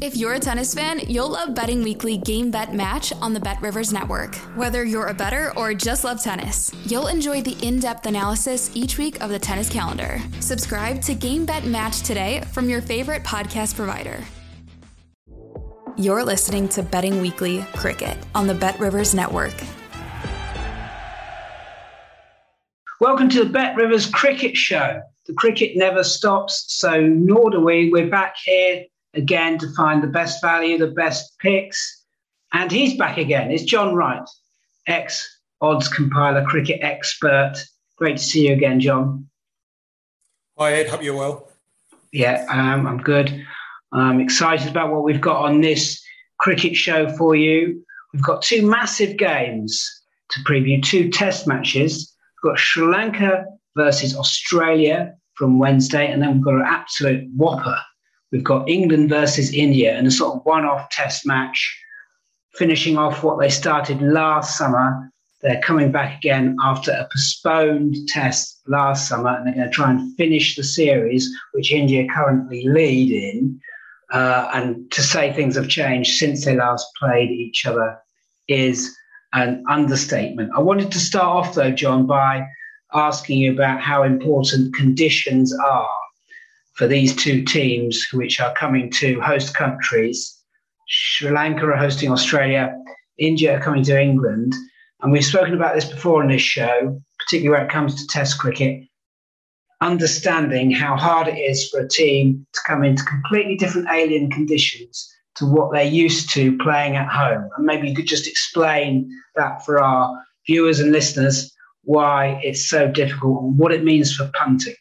If you're a tennis fan, you'll love Betting Weekly Game Bet Match on the Bet Rivers Network. Whether you're a better or just love tennis, you'll enjoy the in depth analysis each week of the tennis calendar. Subscribe to Game Bet Match today from your favorite podcast provider. You're listening to Betting Weekly Cricket on the Bet Rivers Network. Welcome to the Bet Rivers Cricket Show. The cricket never stops, so nor do we. We're back here again to find the best value, the best picks. And he's back again. It's John Wright, ex odds compiler, cricket expert. Great to see you again, John. Hi, Ed. Hope you're well. Yeah, um, I'm good. I'm excited about what we've got on this cricket show for you. We've got two massive games to preview, two test matches. We've got Sri Lanka versus Australia from Wednesday, and then we've got an absolute whopper We've got England versus India and a sort of one off test match, finishing off what they started last summer. They're coming back again after a postponed test last summer, and they're going to try and finish the series, which India currently lead in. Uh, and to say things have changed since they last played each other is an understatement. I wanted to start off, though, John, by asking you about how important conditions are for these two teams, which are coming to host countries. Sri Lanka are hosting Australia, India are coming to England. And we've spoken about this before in this show, particularly when it comes to Test cricket, understanding how hard it is for a team to come into completely different alien conditions to what they're used to playing at home. And maybe you could just explain that for our viewers and listeners why it's so difficult and what it means for punting.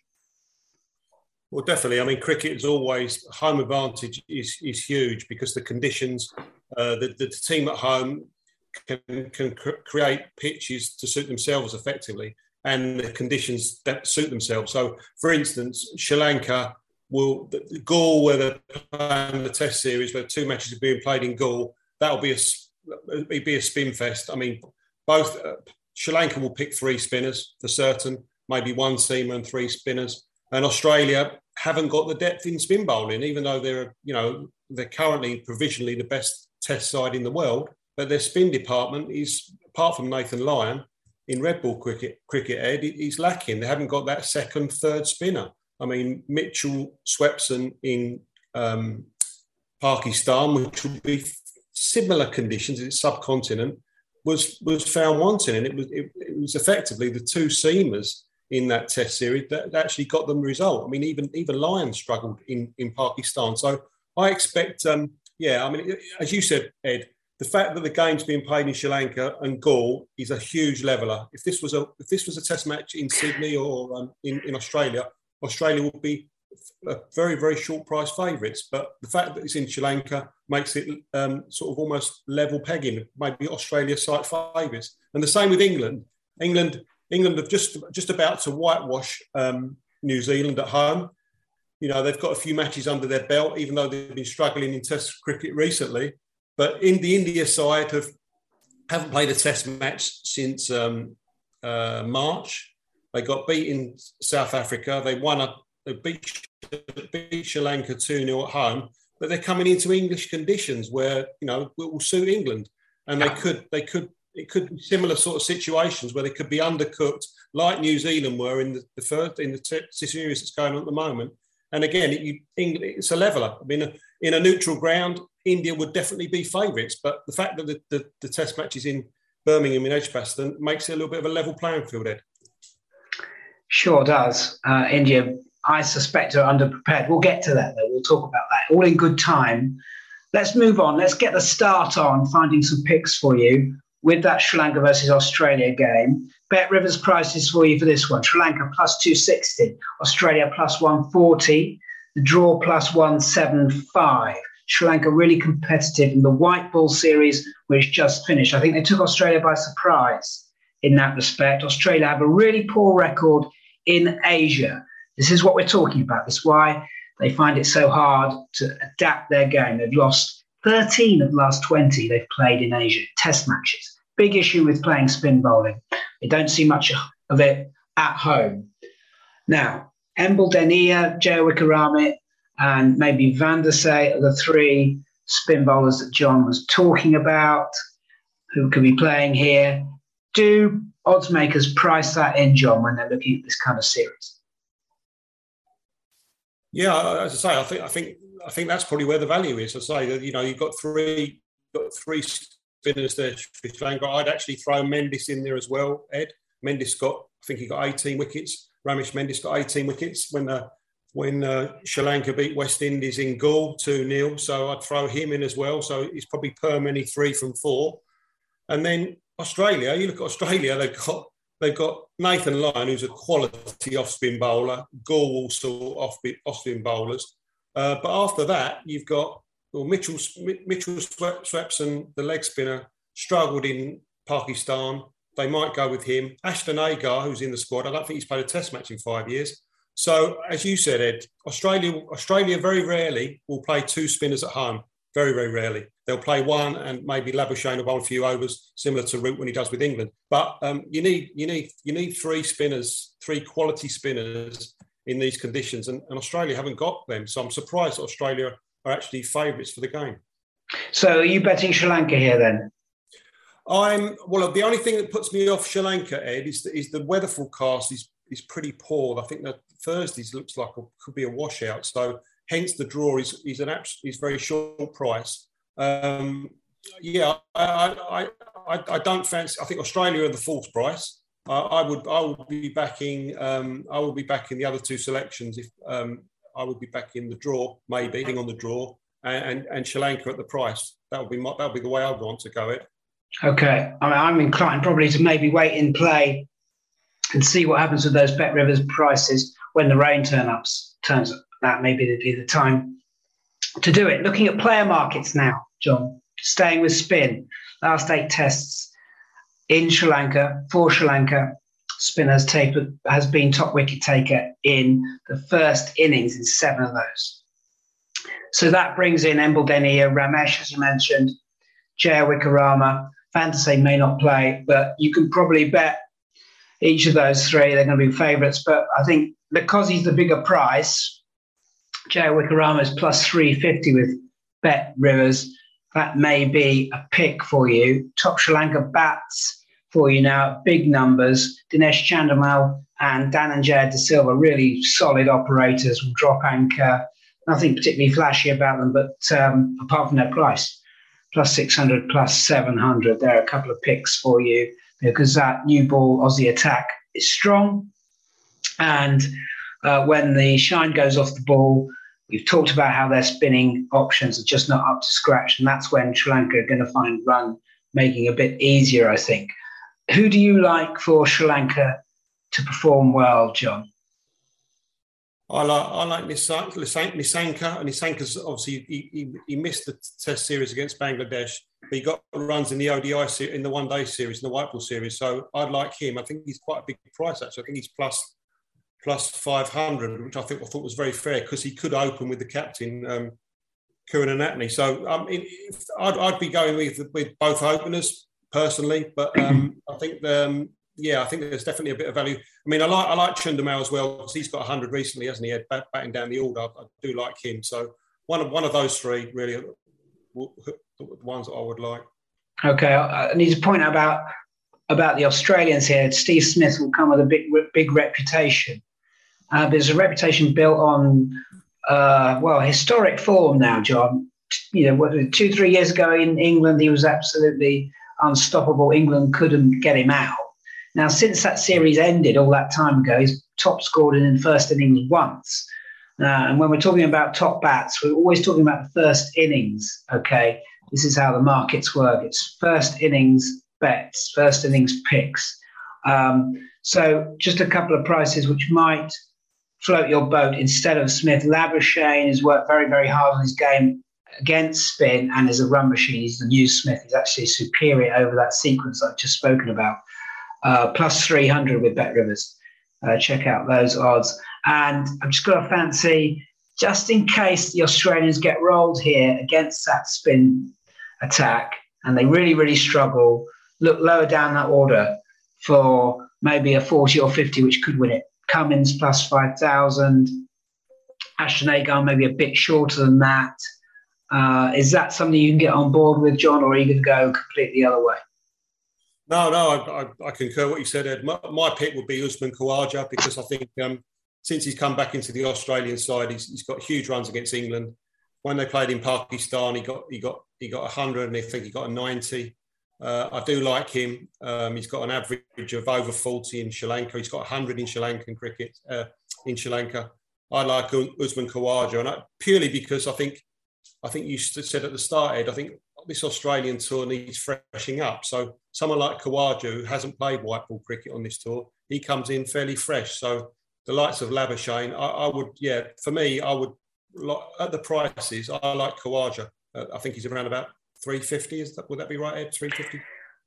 Well, definitely. I mean, cricket is always home advantage is, is huge because the conditions, uh, the, the team at home can, can cr- create pitches to suit themselves effectively and the conditions that suit themselves. So, for instance, Sri Lanka will, Galle, where they're playing the test series, where two matches are being played in Galle, that'll be a, it'll be a spin fest. I mean, both uh, Sri Lanka will pick three spinners for certain, maybe one seamer and three spinners. And Australia haven't got the depth in spin bowling, even though they're, you know, they're currently provisionally the best test side in the world. But their spin department is, apart from Nathan Lyon, in red ball cricket, cricket Ed, is lacking. They haven't got that second, third spinner. I mean, Mitchell Swepson in um, Pakistan, which would be similar conditions, it's subcontinent, was was found wanting, and it was it, it was effectively the two seamers in that test series that actually got them the result. I mean, even even Lyon struggled in, in Pakistan. So I expect, um, yeah, I mean, as you said, Ed, the fact that the game's being played in Sri Lanka and Galle is a huge leveler. If this was a if this was a test match in Sydney or um, in, in Australia, Australia would be a very very short price favourites. But the fact that it's in Sri Lanka makes it um, sort of almost level pegging, maybe Australia site favourites. And the same with England. England England have just just about to whitewash um, New Zealand at home. You know they've got a few matches under their belt, even though they've been struggling in Test cricket recently. But in the India side have haven't played a Test match since um, uh, March. They got beat in South Africa. They won a they beat, beat Sri Lanka two 0 at home. But they're coming into English conditions where you know it will suit England, and they could they could it could be similar sort of situations where they could be undercooked, like New Zealand were in the, the first in the series that's going on at the moment. And again, it, you, it's a leveler. I mean, in a neutral ground, India would definitely be favourites, but the fact that the, the, the Test match is in Birmingham in Edgbaston makes it a little bit of a level playing field. Ed. Sure does. Uh, India, I suspect, are underprepared. We'll get to that though. We'll talk about that all in good time. Let's move on. Let's get the start on finding some picks for you with that Sri Lanka versus Australia game. Bet Rivers prices for you for this one Sri Lanka plus 260, Australia plus 140, the draw plus 175. Sri Lanka really competitive in the white ball series, which just finished. I think they took Australia by surprise in that respect. Australia have a really poor record in Asia. This is what we're talking about. This is why they find it so hard to adapt their game. They've lost 13 of the last 20 they've played in Asia, test matches. Big issue with playing spin bowling. They don't see much of it at home. Now, Embuldeniya, Jaya and maybe Vandersay are the three spin bowlers that John was talking about who could be playing here. Do odds makers price that in, John, when they're looking at this kind of series? Yeah, as I say, I think I think I think that's probably where the value is. I say that you know you've got three got three spinners there. I'd actually throw Mendis in there as well. Ed Mendis got I think he got 18 wickets. Ramesh Mendis got 18 wickets when the when uh, Sri Lanka beat West Indies in Galle 2 0. So I'd throw him in as well. So he's probably per many three from four. And then Australia, you look at Australia, they've got they've got Nathan Lyon, who's a quality off spin bowler, Galle also off spin bowlers. Uh, but after that, you've got well, Mitchell Mitchell Swepson, the leg spinner, struggled in Pakistan. They might go with him. Ashton Agar, who's in the squad, I don't think he's played a test match in five years. So, as you said, Ed, Australia Australia very rarely will play two spinners at home. Very, very rarely. They'll play one and maybe Labuschagne will bowl a few overs, similar to Root when he does with England. But um, you need you need you need three spinners, three quality spinners in these conditions, and, and Australia haven't got them. So I'm surprised that Australia are actually favourites for the game. So are you betting Sri Lanka here then? I'm well. The only thing that puts me off Sri Lanka, Ed, is the, is the weather forecast is is pretty poor. I think that Thursdays looks like a, could be a washout. So hence the draw is is an is very short price. Um, yeah, I, I, I, I don't fancy. I think Australia are the false price. I, I would I would be backing um, I would be backing the other two selections if um, I would be backing the draw maybe on the draw and, and, and Sri Lanka at the price. That would be my, that would be the way I'd want to go it. Okay, I mean, I'm inclined probably to maybe wait in play and see what happens with those Bet Rivers prices when the rain turn ups turns up. That maybe would be the time to do it. Looking at player markets now, John, staying with spin, last eight tests in Sri Lanka, for Sri Lanka, spin has, has been top wicket taker in the first innings in seven of those. So that brings in Embuldeniya, Ramesh, as you mentioned, Jayawickrama, Van der may not play, but you can probably bet each of those three, they're going to be favourites. But I think because he's the bigger price, Jayawickrama is plus 350 with Bet Rivers. That may be a pick for you. Top Sri Lanka bats for you now, big numbers. Dinesh Chandimal and Dhananjaya De Silva, really solid operators, will drop anchor. Nothing particularly flashy about them, but um, apart from their price, plus 600, plus 700, there are a couple of picks for you because that new ball Aussie attack is strong. And uh, when the shine goes off the ball, we've talked about how their spinning options are just not up to scratch. And that's when Sri Lanka are going to find run making a bit easier, I think. Who do you like for Sri Lanka to perform well, John? I like I like Nissanka, and Nissanka's obviously he, he, he, missed the Test series against Bangladesh, but he got runs in the ODI in the One Day series, in the White Ball series. So I'd like him. I think he's quite a big price actually. I think he's plus plus five hundred, which I think I thought was very fair because he could open with the captain um, Karunaratne. So um, I'd, I'd be going with with both openers personally, but um, I think um, yeah, I think there's definitely a bit of value. I mean, I like I like Chandimal as well because he's got 100 recently, hasn't he? Bat, batting down the order, I do like him. So one of one of those three really the ones that I would like. Okay, I need to point out about about the Australians here. Steve Smith will come with a big big reputation. Uh, there's a reputation built on uh, well historic form now, John. You know, two three years ago in England, he was absolutely unstoppable. England couldn't get him out now, since that series ended all that time ago, he's top scored in the first innings once. Uh, and when we're talking about top bats, we're always talking about the first innings. Okay, this is how the markets work. It's first innings bets, first innings picks. Um, so just a couple of prices which might float your boat instead of Smith. Labuschagne has worked very, very hard on his game against spin and as a run machine. He's the new Smith. He's actually superior over that sequence I've just spoken about. uh, plus 300 with Bet Rivers. Uh, check out those odds. And I've just got a fancy, just in case the Australians get rolled here against that spin attack and they really, really struggle, look lower down that order for maybe a 40 or 50, which could win it. Cummins plus 5,000. Ashton Agar maybe a bit shorter than that. Uh, is that something you can get on board with, John, or are you going to go completely the other way? No, no, I, I, I concur what you said, Ed. My, my, pick would be Usman Khawaja because I think um, since he's come back into the Australian side, he's, he's got huge runs against England. When they played in Pakistan, he got he got he got 100, and I think he got a 90. Uh, I do like him. Um, he's got an average of over 40 in Sri Lanka. He's got 100 in Sri Lankan cricket uh, in Sri Lanka. I like Usman Khawaja, and I, purely because I think I think you said at the start, Ed. I think this Australian tour needs freshening up. So someone like Khawaja, who hasn't played white ball cricket on this tour, he comes in fairly fresh. So the likes of Labuschagne, I, I would, yeah, for me, I would at the prices. I like Khawaja. Uh, I think he's around about 350. Is that would that be right, Ed? 350.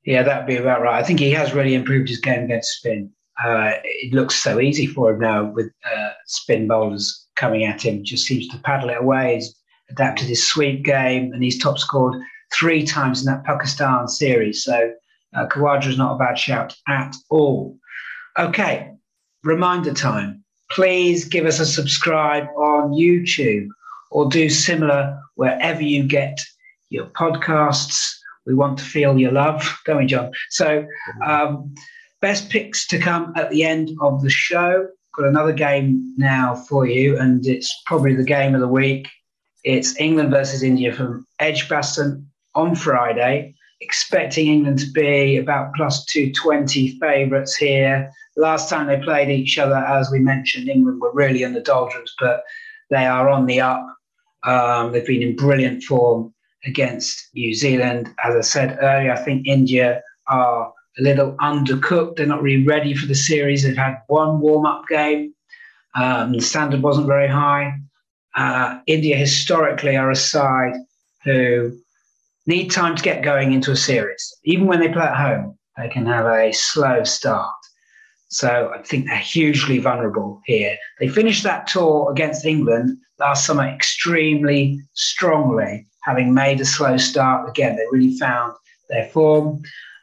Yeah, that'd be about right. I think he has really improved his game against spin. Uh, it looks so easy for him now with uh, spin bowlers coming at him. Just seems to paddle it away. Adapted his sweep game, and he's top scored three times in that Pakistan series. So uh, is not a bad shout at all. Okay, reminder time. Please give us a subscribe on YouTube or do similar wherever you get your podcasts. We want to feel your love. Go on, John. So, um, best picks to come at the end of the show. Got another game now for you, and it's probably the game of the week. It's England versus India from Edgbaston on Friday. Expecting England to be about plus 220 favourites here. Last time they played each other, as we mentioned, England were really in the doldrums, but they are on the up. Um, they've been in brilliant form against New Zealand. As I said earlier, I think India are a little undercooked. They're not really ready for the series. They've had one warm up game. Um, the standard wasn't very high. Uh, India historically are a side who need time to get going into a series. Even when they play at home, they can have a slow start. So I think they're hugely vulnerable here. They finished that tour against England last summer extremely strongly, having made a slow start. Again, they really found their form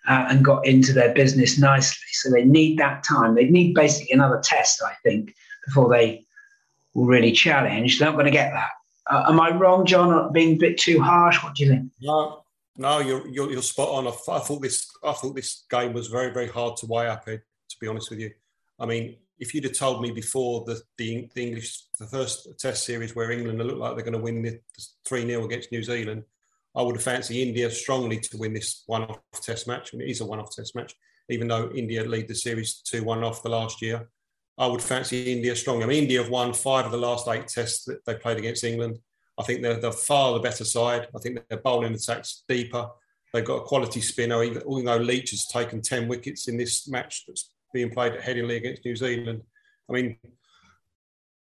uh, and got into their business nicely. So they need that time. They need basically another test, I think, before they really challenged, They're not going to get that. Uh, am I wrong, John, being a bit too harsh? What do you think? No, no, you're, you're, you're spot on. I, I, thought this I thought this game was very very hard to weigh up. Ed, to be honest with you, I mean, if you'd have told me before the, the, the English the first Test series where England looked like they're going to win the three 0 against New Zealand, I would have fancied India strongly to win this one-off Test match. Mean, it is a one-off Test match, even though India lead the series two-one off the last year. I would fancy India strong. I mean, India have won five of the last eight tests that they played against England. I think they're, they're far the better side. I think their bowling attacks deeper. They've got a quality spinner, even, though Leach has taken 10 wickets in this match that's being played at Headingley against New Zealand. I mean,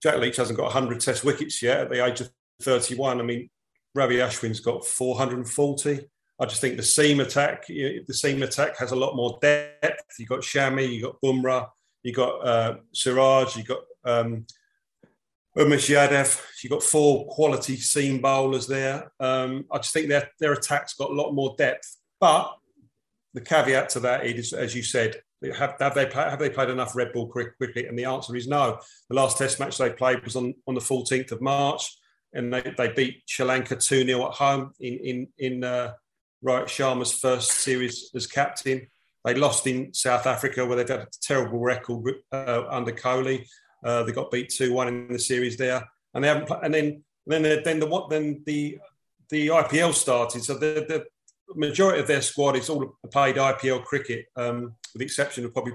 Jack Leach hasn't got 100 test wickets yet at the age of 31. I mean, Ravi Ashwin's got 440. I just think the seam attack, the seam attack has a lot more depth. You've got Shami, you've got Bumrah, you got uh, Siraj, you got um, Umesh Yadav. You got four quality seam bowlers there. Um, I just think their their attack's got a lot more depth. But the caveat to that is, as you said, have, have they have they played enough red ball cricket? And the answer is no. The last Test match they played was on, on the 14th of March, and they, they beat Sri Lanka two 0 at home in in in uh, Rohit Sharma's first series as captain. They lost in South Africa, where they've had a terrible record uh, under Kohli. Uh, they got beat two one in the series there, and they haven't. And then then the, then the what then the the IPL started. So the, the majority of their squad is all played IPL cricket, um, with the exception of probably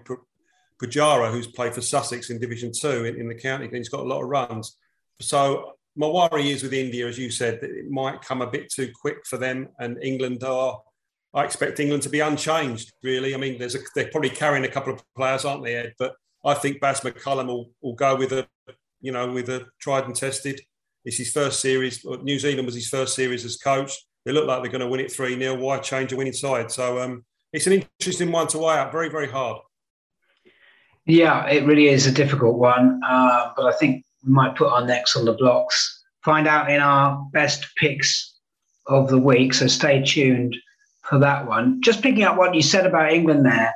Pujara, who's played for Sussex in Division Two in, in the county, and he's got a lot of runs. So my worry is with India, as you said, that it might come a bit too quick for them, and England are I expect England to be unchanged. Really, I mean, there's a, they're probably carrying a couple of players, aren't they, Ed? But I think Baz McCullum will, will go with a, you know, with a tried and tested. It's his first series. New Zealand was his first series as coach. They look like they're going to win it three 0 Why change a winning side? So um, it's an interesting one to weigh out. Very, very hard. Yeah, it really is a difficult one, uh, but I think we might put our necks on the blocks. Find out in our best picks of the week, so stay tuned for that one. Just picking up what you said about England there,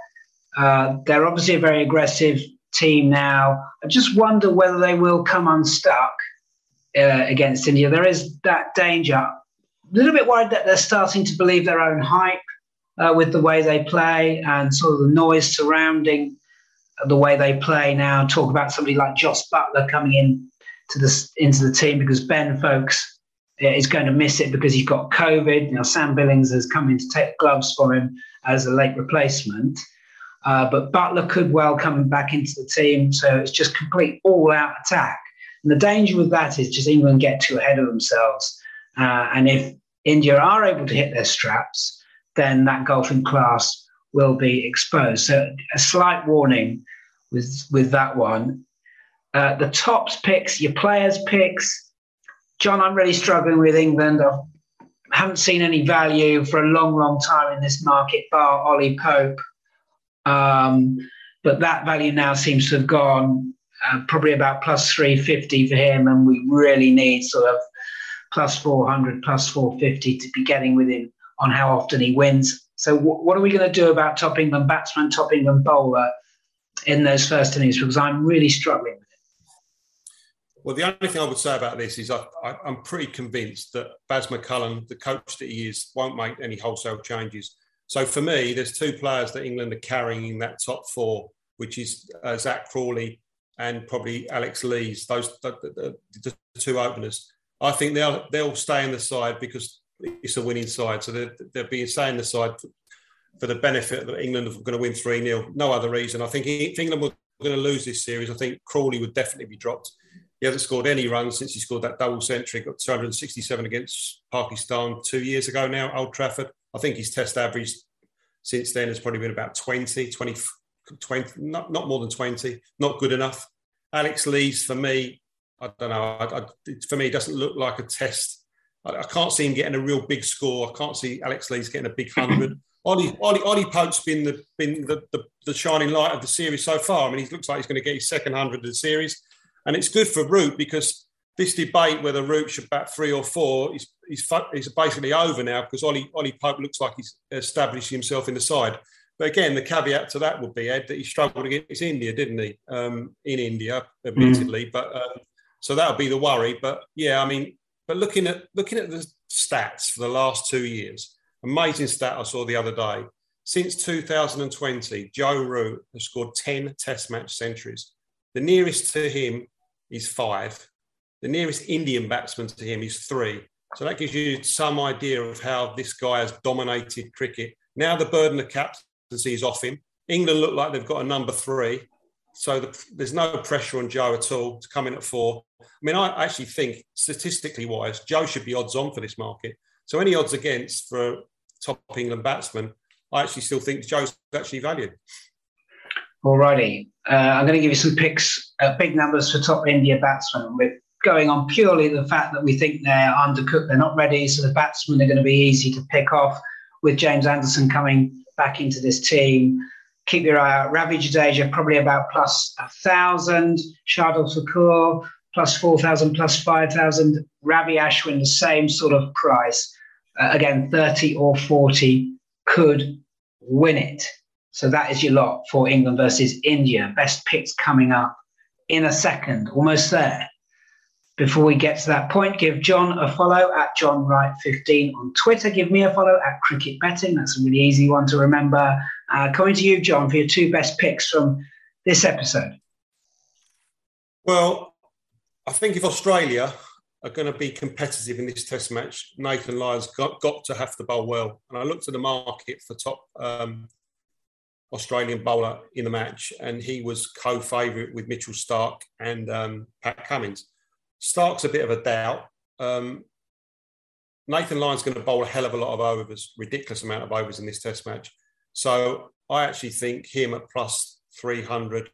uh, they're obviously a very aggressive team now. I just wonder whether they will come unstuck uh, against India. There is that danger. A little bit worried that they're starting to believe their own hype uh, with the way they play and sort of the noise surrounding the way they play now. Talk about somebody like Jos Buttler coming in to the into the team because Ben Foakes uh, is going to miss it because he's got COVID. Now Sam Billings has come in to take gloves for him as a late replacement. Uh, but Buttler could well come back into the team, so it's just complete all-out attack. And the danger with that is just England get too ahead of themselves. Uh, and if India are able to hit their straps, then that golfing class will be exposed. So a slight warning with with that one. Uh, the tops picks, your players picks. John, I'm really struggling with England. I haven't seen any value for a long, long time in this market, bar Ollie Pope. Um, but that value now seems to have gone uh, probably about plus 350 for him, and we really need sort of plus 400, plus 450 to be getting with him on how often he wins. So, w- what are we going to do about top England batsman, top England bowler in those first innings? Because I'm really struggling. Well, the only thing I would say about this is I, am pretty convinced that Baz McCullum, the coach that he is, won't make any wholesale changes. So for me, there's two players that England are carrying in that top four, which is uh, Zak Crawley and probably Alex Lees. Those the, the, the, two openers. I think they'll they'll stay in the side because it's a winning side. So they're, they're being stay in the side for, for the benefit that England are going to win 3 0. No other reason. I think if England were going to lose this series, I think Crawley would definitely be dropped. He hasn't scored any runs since he scored that double century, got 267 against Pakistan two years ago now, Old Trafford. I think his test average since then has probably been about 20, 20, 20 not, not more than 20, not good enough. Alex Lees, for me, I don't know, I, I, for me, it doesn't look like a test. I, I, can't see him getting a real big score. I can't see Alex Lees getting a big 100. Ollie, Ollie, Ollie Pope's been the been the, the, the, shining light of the series so far. I mean, he looks like he's going to get his second hundred of the series, and it's good for Root because this debate whether Root should bat three or four is, is, is basically over now because Ollie, Ollie Pope looks like he's established himself in the side. But again, the caveat to that would be Ed that he struggled against India, didn't he? Um, in India, admittedly, mm. but um, so that would be the worry. But yeah, I mean, but looking at looking at the stats for the last two years, amazing stat I saw the other day. Since 2020, Joe Root has scored 10 Test match centuries. The nearest to him is five. The nearest Indian batsman to him is three. So that gives you some idea of how this guy has dominated cricket. Now the burden of captaincy is off him. England look like they've got a number three. So the, there's no pressure on Joe at all to come in at four. I mean, I actually think statistically wise, Joe should be odds on for this market. So any odds against for a top England batsman, I actually still think Joe's actually valued. Alrighty, uh, I'm going to give you some picks, uh, big numbers for top India batsmen. We're going on purely the fact that we think they're undercooked, they're not ready, so the batsmen are going to be easy to pick off. With James Anderson coming back into this team, keep your eye out. Ravi Jadeja probably about plus a thousand. Shardul Thakur plus four thousand, plus five thousand. Ravi Ashwin the same sort of price. Uh, again, thirty or forty could win it. So that is your lot for England versus India. Best picks coming up in a second, almost there. Before we get to that point, give John a follow at John Wright15 on Twitter. Give me a follow at Cricket Betting. That's a really easy one to remember. Uh, coming to you, John, for your two best picks from this episode. Well, I think if Australia are going to be competitive in this Test match, Nathan Lyon's got, got to have to bowl well. And I looked at the market for top um, Australian bowler in the match, and he was co-favourite with Mitchell Starc and um, Pat Cummins. Starc's a bit of a doubt. Um, Nathan Lyon's going to bowl a hell of a lot of overs, ridiculous amount of overs in this test match. So I actually think him at plus 300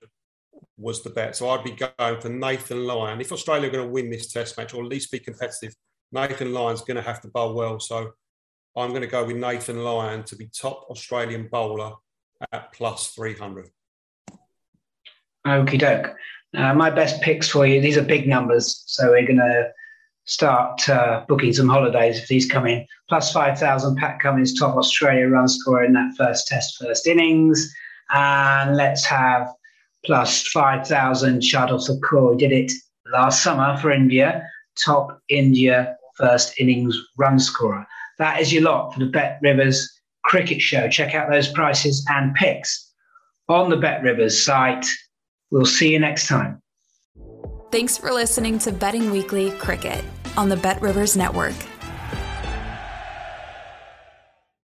was the bet. So I'd be going for Nathan Lyon. If Australia are going to win this test match or at least be competitive, Nathan Lyon's going to have to bowl well. So I'm going to go with Nathan Lyon to be top Australian bowler at plus 300. Okie doke. Uh, my best picks for you. These are big numbers, so we're going to start uh, booking some holidays if these come in. Plus 5,000, Pat Cummins, top Australia run scorer in that first test, first innings. And let's have plus 5,000, Shardul Thakur. Did it last summer for India, top India first innings run scorer. That is your lot for the Bet Rivers Cricket Show. Check out those prices and picks on the Bet Rivers site. We'll see you next time. Thanks for listening to Betting Weekly Cricket on the Bet Rivers Network.